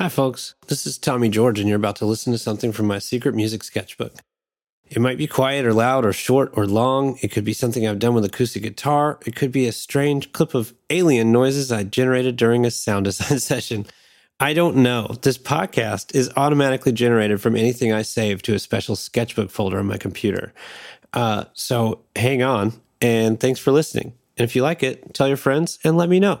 Hi, folks. This is Tommy George, and you're about to listen to something from my secret music sketchbook. It might be quiet or loud or short or long. It could be something I've done with acoustic guitar. It could be a strange clip of alien noises I generated during a sound design session. I don't know. This podcast is automatically generated from anything I save to a special sketchbook folder on my computer. Uh, so hang on, and thanks for listening. And if you like it, tell your friends and let me know.